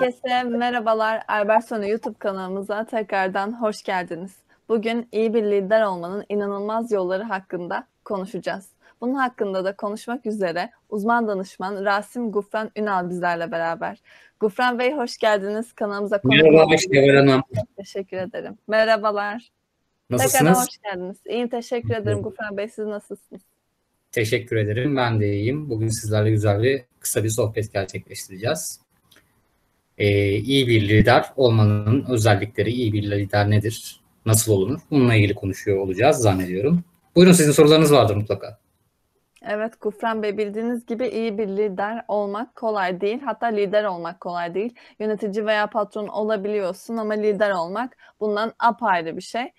Herkese merhabalar. Albertsonu YouTube kanalımıza tekrardan hoş geldiniz. Bugün iyi bir lider olmanın inanılmaz yolları hakkında konuşacağız. Bunun hakkında da konuşmak üzere uzman danışman Rasim Gufran Ünal bizlerle beraber. Gufran Bey hoş geldiniz kanalımıza. Merhaba, hoş Hanım. Teşekkür ederim. Merhabalar. Nasılsınız? Tekrardan hoş geldiniz. İyiyim, teşekkür ederim Gufran Bey. Siz nasılsınız? Teşekkür ederim. Ben de iyiyim. Bugün sizlerle güzel bir kısa bir sohbet gerçekleştireceğiz. Ee, iyi bir lider olmanın özellikleri, iyi bir lider nedir, nasıl olunur? Bununla ilgili konuşuyor olacağız zannediyorum. Buyurun sizin sorularınız vardır mutlaka. Evet Gufran Bey bildiğiniz gibi iyi bir lider olmak kolay değil. Hatta lider olmak kolay değil. Yönetici veya patron olabiliyorsun ama lider olmak bundan apayrı bir şey.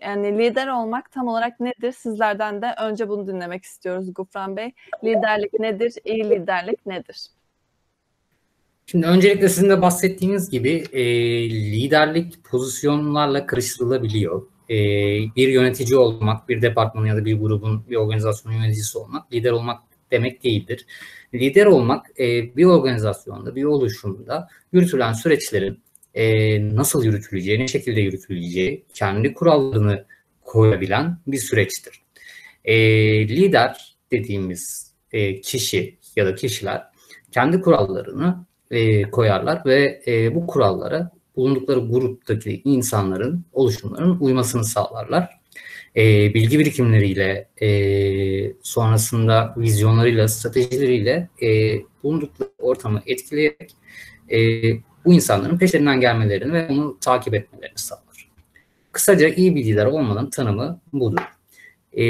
Yani lider olmak tam olarak nedir? Sizlerden de önce bunu dinlemek istiyoruz Gufran Bey. Liderlik nedir? İyi liderlik nedir? Şimdi öncelikle sizin de bahsettiğiniz gibi e, liderlik pozisyonlarla karıştırılabiliyor. E, bir yönetici olmak, bir departmanın ya da bir grubun, bir organizasyonun yöneticisi olmak, lider olmak demek değildir. Lider olmak e, bir organizasyonda, bir oluşumda yürütülen süreçlerin e, nasıl yürütüleceği, ne şekilde yürütüleceği, kendi kurallarını koyabilen bir süreçtir. E, lider dediğimiz e, kişi ya da kişiler kendi kurallarını e, koyarlar ve e, bu kurallara bulundukları gruptaki insanların, oluşumların uymasını sağlarlar. E, bilgi birikimleriyle, e, sonrasında vizyonlarıyla, stratejileriyle e, bulundukları ortamı etkileyerek e, bu insanların peşlerinden gelmelerini ve onu takip etmelerini sağlar. Kısaca iyi bir lider olmanın tanımı budur. E,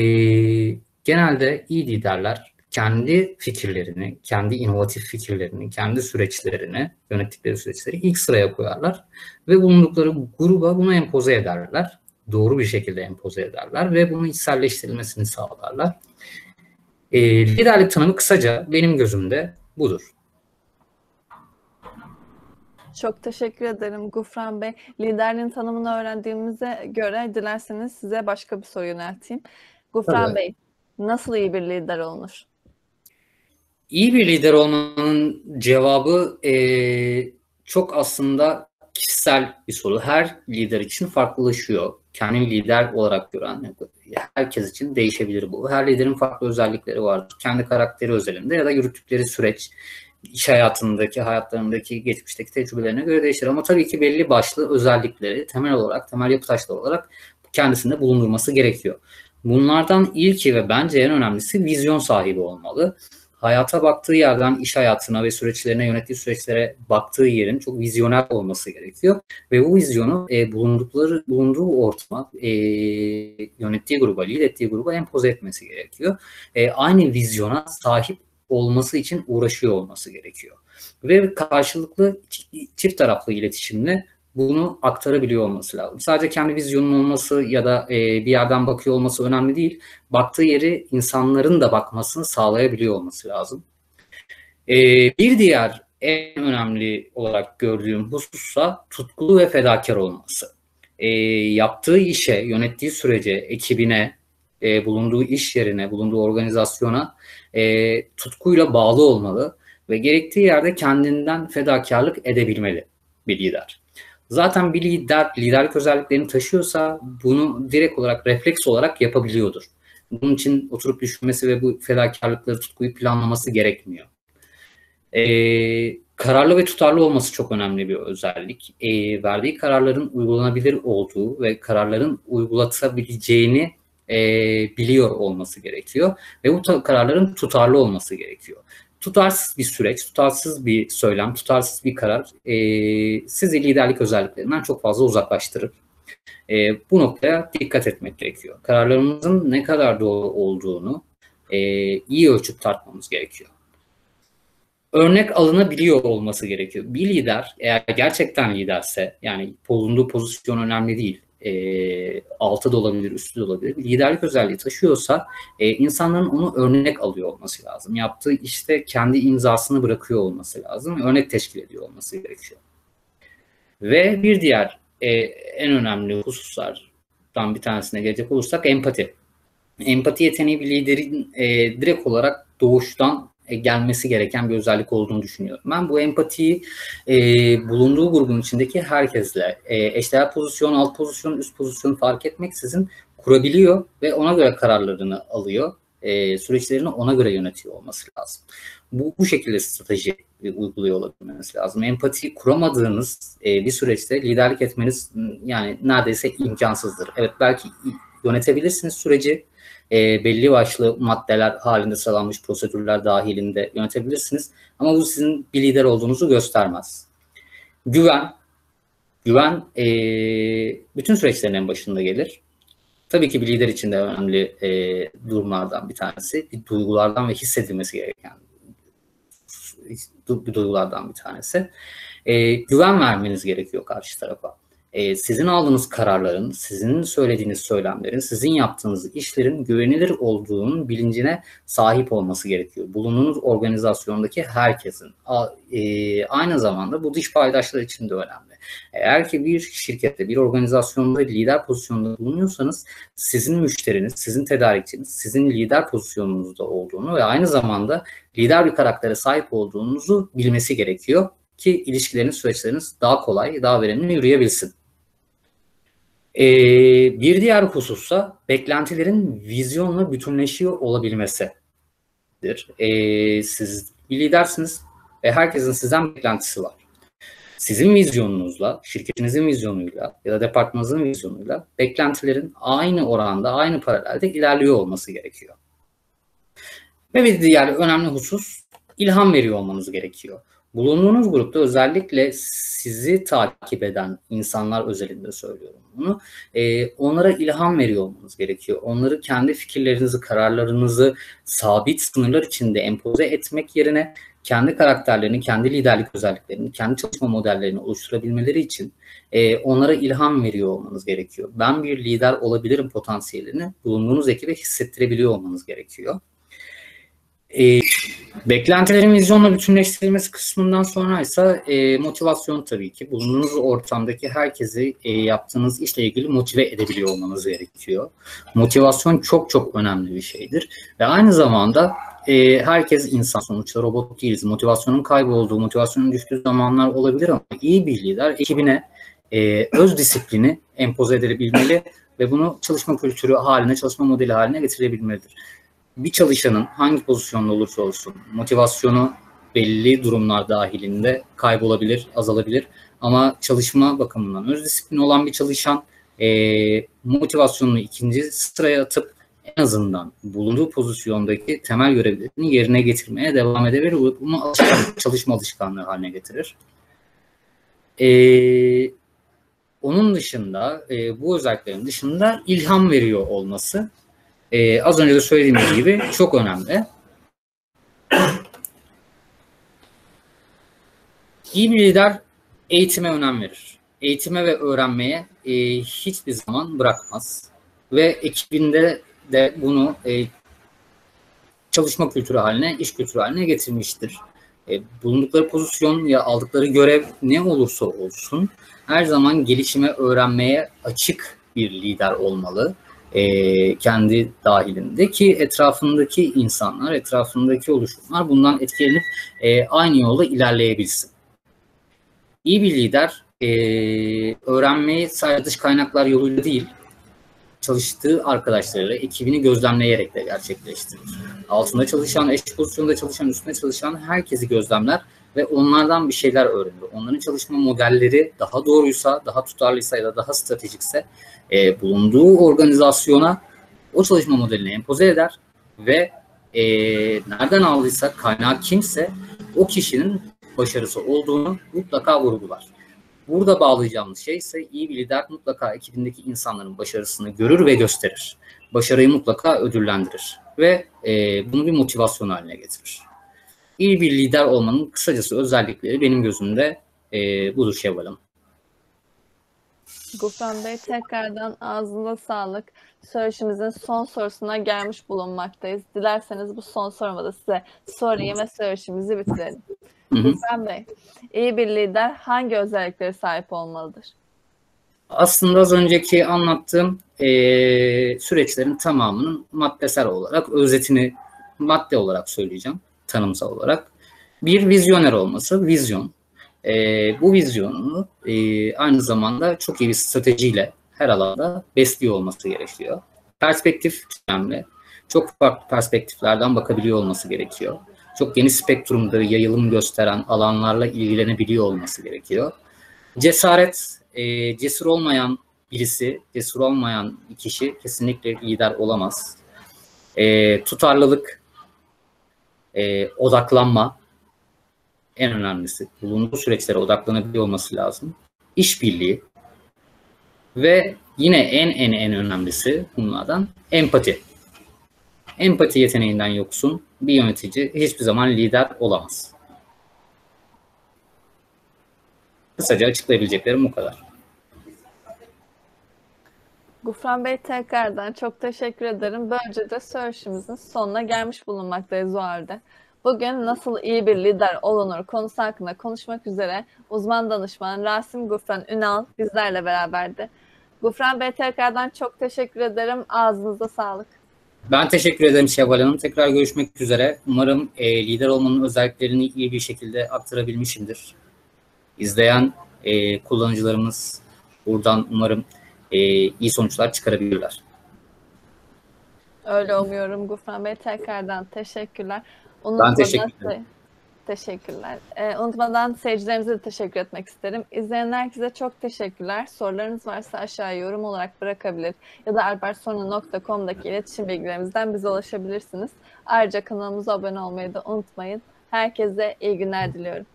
genelde iyi liderler kendi fikirlerini, kendi inovatif fikirlerini, kendi süreçlerini, yönettikleri süreçleri ilk sıraya koyarlar ve bulundukları gruba bunu empoze ederler. Doğru bir şekilde empoze ederler ve bunu içselleştirilmesini sağlarlar. E, liderlik tanımı kısaca benim gözümde budur. Çok teşekkür ederim Gufran Bey. Liderliğin tanımını öğrendiğimize göre dilerseniz size başka bir soru yönelteyim. Gufran Tabii. Bey, nasıl iyi bir lider olunur? İyi bir lider olmanın cevabı e, çok aslında kişisel bir soru. Her lider için farklılaşıyor. Kendini lider olarak gören herkes için değişebilir bu. Her liderin farklı özellikleri vardır. Kendi karakteri özelinde ya da yürüttükleri süreç, iş hayatındaki, hayatlarındaki, geçmişteki tecrübelerine göre değişir. Ama tabii ki belli başlı özellikleri temel olarak, temel yapı taşları olarak kendisinde bulundurması gerekiyor. Bunlardan ilki ve bence en önemlisi vizyon sahibi olmalı. Hayata baktığı yerden iş hayatına ve süreçlerine, yönettiği süreçlere baktığı yerin çok vizyoner olması gerekiyor. Ve bu vizyonu e, bulundukları bulunduğu ortama, e, yönettiği gruba, lider ettiği gruba empoze etmesi gerekiyor. E, aynı vizyona sahip olması için uğraşıyor olması gerekiyor. Ve karşılıklı çift taraflı iletişimle bunu aktarabiliyor olması lazım. Sadece kendi vizyonun olması ya da e, bir yerden bakıyor olması önemli değil. Baktığı yeri insanların da bakmasını sağlayabiliyor olması lazım. E, bir diğer en önemli olarak gördüğüm husussa tutkulu ve fedakar olması. E, yaptığı işe, yönettiği sürece, ekibine, e, bulunduğu iş yerine, bulunduğu organizasyona e, tutkuyla bağlı olmalı ve gerektiği yerde kendinden fedakarlık edebilmeli bir lider. Zaten bir lider liderlik özelliklerini taşıyorsa bunu direkt olarak refleks olarak yapabiliyordur. Bunun için oturup düşünmesi ve bu fedakarlıkları, tutkuyu planlaması gerekmiyor. Ee, kararlı ve tutarlı olması çok önemli bir özellik. Ee, verdiği kararların uygulanabilir olduğu ve kararların uygulatabileceğini e, biliyor olması gerekiyor. Ve bu kararların tutarlı olması gerekiyor tutarsız bir süreç, tutarsız bir söylem, tutarsız bir karar e, sizi liderlik özelliklerinden çok fazla uzaklaştırır. E, bu noktaya dikkat etmek gerekiyor. Kararlarımızın ne kadar doğru olduğunu e, iyi ölçüp tartmamız gerekiyor. Örnek alınabiliyor olması gerekiyor. Bir lider eğer gerçekten liderse yani bulunduğu pozisyon önemli değil e, altı da olabilir, üstü de olabilir. Liderlik özelliği taşıyorsa e, insanların onu örnek alıyor olması lazım. Yaptığı işte kendi imzasını bırakıyor olması lazım. Örnek teşkil ediyor olması gerekiyor. Ve bir diğer e, en önemli hususlardan bir tanesine gelecek olursak empati. Empati yeteneği bir liderin e, direkt olarak doğuştan gelmesi gereken bir özellik olduğunu düşünüyorum. Ben bu empatiyi e, bulunduğu grubun içindeki herkesle e, eşdeğer pozisyon, alt pozisyon, üst pozisyon fark etmeksizin kurabiliyor ve ona göre kararlarını alıyor. E, süreçlerini ona göre yönetiyor olması lazım. Bu, bu şekilde strateji uyguluyor olabilmeniz lazım. Empati kuramadığınız e, bir süreçte liderlik etmeniz yani neredeyse imkansızdır. Evet belki yönetebilirsiniz süreci e, belli başlı maddeler halinde sıralanmış prosedürler dahilinde yönetebilirsiniz. Ama bu sizin bir lider olduğunuzu göstermez. Güven, güven e, bütün süreçlerin en başında gelir. Tabii ki bir lider için de önemli e, durumlardan bir tanesi, bir duygulardan ve hissedilmesi gereken bir duygulardan bir tanesi. E, güven vermeniz gerekiyor karşı tarafa e, sizin aldığınız kararların, sizin söylediğiniz söylemlerin, sizin yaptığınız işlerin güvenilir olduğunun bilincine sahip olması gerekiyor. Bulunduğunuz organizasyondaki herkesin. A, e, aynı zamanda bu dış paydaşlar için de önemli. Eğer ki bir şirkette, bir organizasyonda lider pozisyonunda bulunuyorsanız sizin müşteriniz, sizin tedarikçiniz, sizin lider pozisyonunuzda olduğunu ve aynı zamanda lider bir karaktere sahip olduğunuzu bilmesi gerekiyor ki ilişkileriniz, süreçleriniz daha kolay, daha verimli yürüyebilsin. Ee, bir diğer husussa beklentilerin vizyonla bütünleşiyor olabilmesidir. Ee, siz bir lidersiniz ve herkesin sizden beklentisi var. Sizin vizyonunuzla, şirketinizin vizyonuyla ya da departmanınızın vizyonuyla beklentilerin aynı oranda, aynı paralelde ilerliyor olması gerekiyor. Ve bir diğer önemli husus ilham veriyor olmanız gerekiyor. Bulunduğunuz grupta özellikle sizi takip eden insanlar özelinde söylüyorum bunu. E, onlara ilham veriyor olmanız gerekiyor. Onları kendi fikirlerinizi, kararlarınızı sabit sınırlar içinde empoze etmek yerine kendi karakterlerini, kendi liderlik özelliklerini, kendi çalışma modellerini oluşturabilmeleri için e, onlara ilham veriyor olmanız gerekiyor. Ben bir lider olabilirim potansiyelini bulunduğunuz ekibe hissettirebiliyor olmanız gerekiyor. E, beklentilerin vizyonla bütünleştirilmesi kısmından sonra ise e, motivasyon tabii ki. Bulunduğunuz ortamdaki herkesi e, yaptığınız işle ilgili motive edebiliyor olmanız gerekiyor. Motivasyon çok çok önemli bir şeydir. Ve aynı zamanda e, herkes insan sonuçta robot değiliz. Motivasyonun kaybolduğu, motivasyonun düştüğü zamanlar olabilir ama iyi bir lider ekibine e, öz disiplini empoze edebilmeli ve bunu çalışma kültürü haline, çalışma modeli haline getirebilmelidir bir çalışanın hangi pozisyonda olursa olsun motivasyonu belli durumlar dahilinde kaybolabilir, azalabilir. Ama çalışma bakımından öz disiplini olan bir çalışan e, motivasyonunu ikinci sıraya atıp en azından bulunduğu pozisyondaki temel görevlerini yerine getirmeye devam edebilir. Bunu alışkan, çalışma alışkanlığı haline getirir. Ee, onun dışında e, bu özelliklerin dışında ilham veriyor olması e, az önce de söylediğim gibi çok önemli. İyi bir lider eğitime önem verir. Eğitime ve öğrenmeye e, hiçbir zaman bırakmaz. Ve ekibinde de bunu e, çalışma kültürü haline, iş kültürü haline getirmiştir. E, bulundukları pozisyon ya aldıkları görev ne olursa olsun her zaman gelişime, öğrenmeye açık bir lider olmalı e, kendi dahilinde ki etrafındaki insanlar, etrafındaki oluşumlar bundan etkilenip e, aynı yolda ilerleyebilsin. İyi bir lider e, öğrenmeyi sadece dış kaynaklar yoluyla değil, çalıştığı arkadaşlarıyla ekibini gözlemleyerek de gerçekleştirir. Altında çalışan, eş pozisyonda çalışan, üstünde çalışan herkesi gözlemler ve onlardan bir şeyler öğrenir. Onların çalışma modelleri daha doğruysa, daha tutarlıysa ya da daha stratejikse e, bulunduğu organizasyona o çalışma modelini empoze eder ve e, nereden aldıysa kaynağı kimse o kişinin başarısı olduğunu mutlaka vurgular. Burada bağlayacağımız şey ise iyi bir lider mutlaka ekibindeki insanların başarısını görür ve gösterir. Başarıyı mutlaka ödüllendirir ve e, bunu bir motivasyon haline getirir. İyi bir lider olmanın kısacası özellikleri benim gözümde e, budur Şevval Hanım. Gufran Bey tekrardan ağzına sağlık. Söyleşimizin son sorusuna gelmiş bulunmaktayız. Dilerseniz bu son sorumda size sorayım ve söyleşimizi bitirelim. Gufran Bey, iyi bir lider hangi özelliklere sahip olmalıdır? Aslında az önceki anlattığım e, süreçlerin tamamının maddesel olarak özetini madde olarak söyleyeceğim. Tanımsal olarak. Bir vizyoner olması, vizyon. E, bu vizyonunu e, aynı zamanda çok iyi bir stratejiyle her alanda besliyor olması gerekiyor. Perspektif önemli. Çok farklı perspektiflerden bakabiliyor olması gerekiyor. Çok geniş spektrumda yayılım gösteren alanlarla ilgilenebiliyor olması gerekiyor. Cesaret, e, cesur olmayan birisi, cesur olmayan kişi kesinlikle lider olamaz. E, tutarlılık, e, odaklanma en önemlisi. Bulunduğu süreçlere odaklanabiliyor olması lazım. İşbirliği ve yine en en en önemlisi bunlardan empati. Empati yeteneğinden yoksun bir yönetici hiçbir zaman lider olamaz. Kısaca açıklayabileceklerim bu kadar. Gufran Bey tekrardan çok teşekkür ederim. Böylece de söyleşimizin sonuna gelmiş bulunmaktayız o halde. Bugün nasıl iyi bir lider olunur konusu hakkında konuşmak üzere uzman danışman Rasim Gufran Ünal bizlerle beraberdi. Gufran Bey tekrardan çok teşekkür ederim. Ağzınıza sağlık. Ben teşekkür ederim Şevval Hanım. Tekrar görüşmek üzere. Umarım e, lider olmanın özelliklerini iyi bir şekilde aktarabilmişimdir. İzleyen e, kullanıcılarımız buradan umarım e, iyi sonuçlar çıkarabilirler. Öyle umuyorum Gufran Bey. Tekrardan teşekkürler. Ben teşekkür ederim. Teşekkürler. Ee, unutmadan seyircilerimize de teşekkür etmek isterim. İzleyen herkese çok teşekkürler. Sorularınız varsa aşağıya yorum olarak bırakabilir ya da albertsonu.com'daki iletişim bilgilerimizden bize ulaşabilirsiniz. Ayrıca kanalımıza abone olmayı da unutmayın. Herkese iyi günler diliyorum.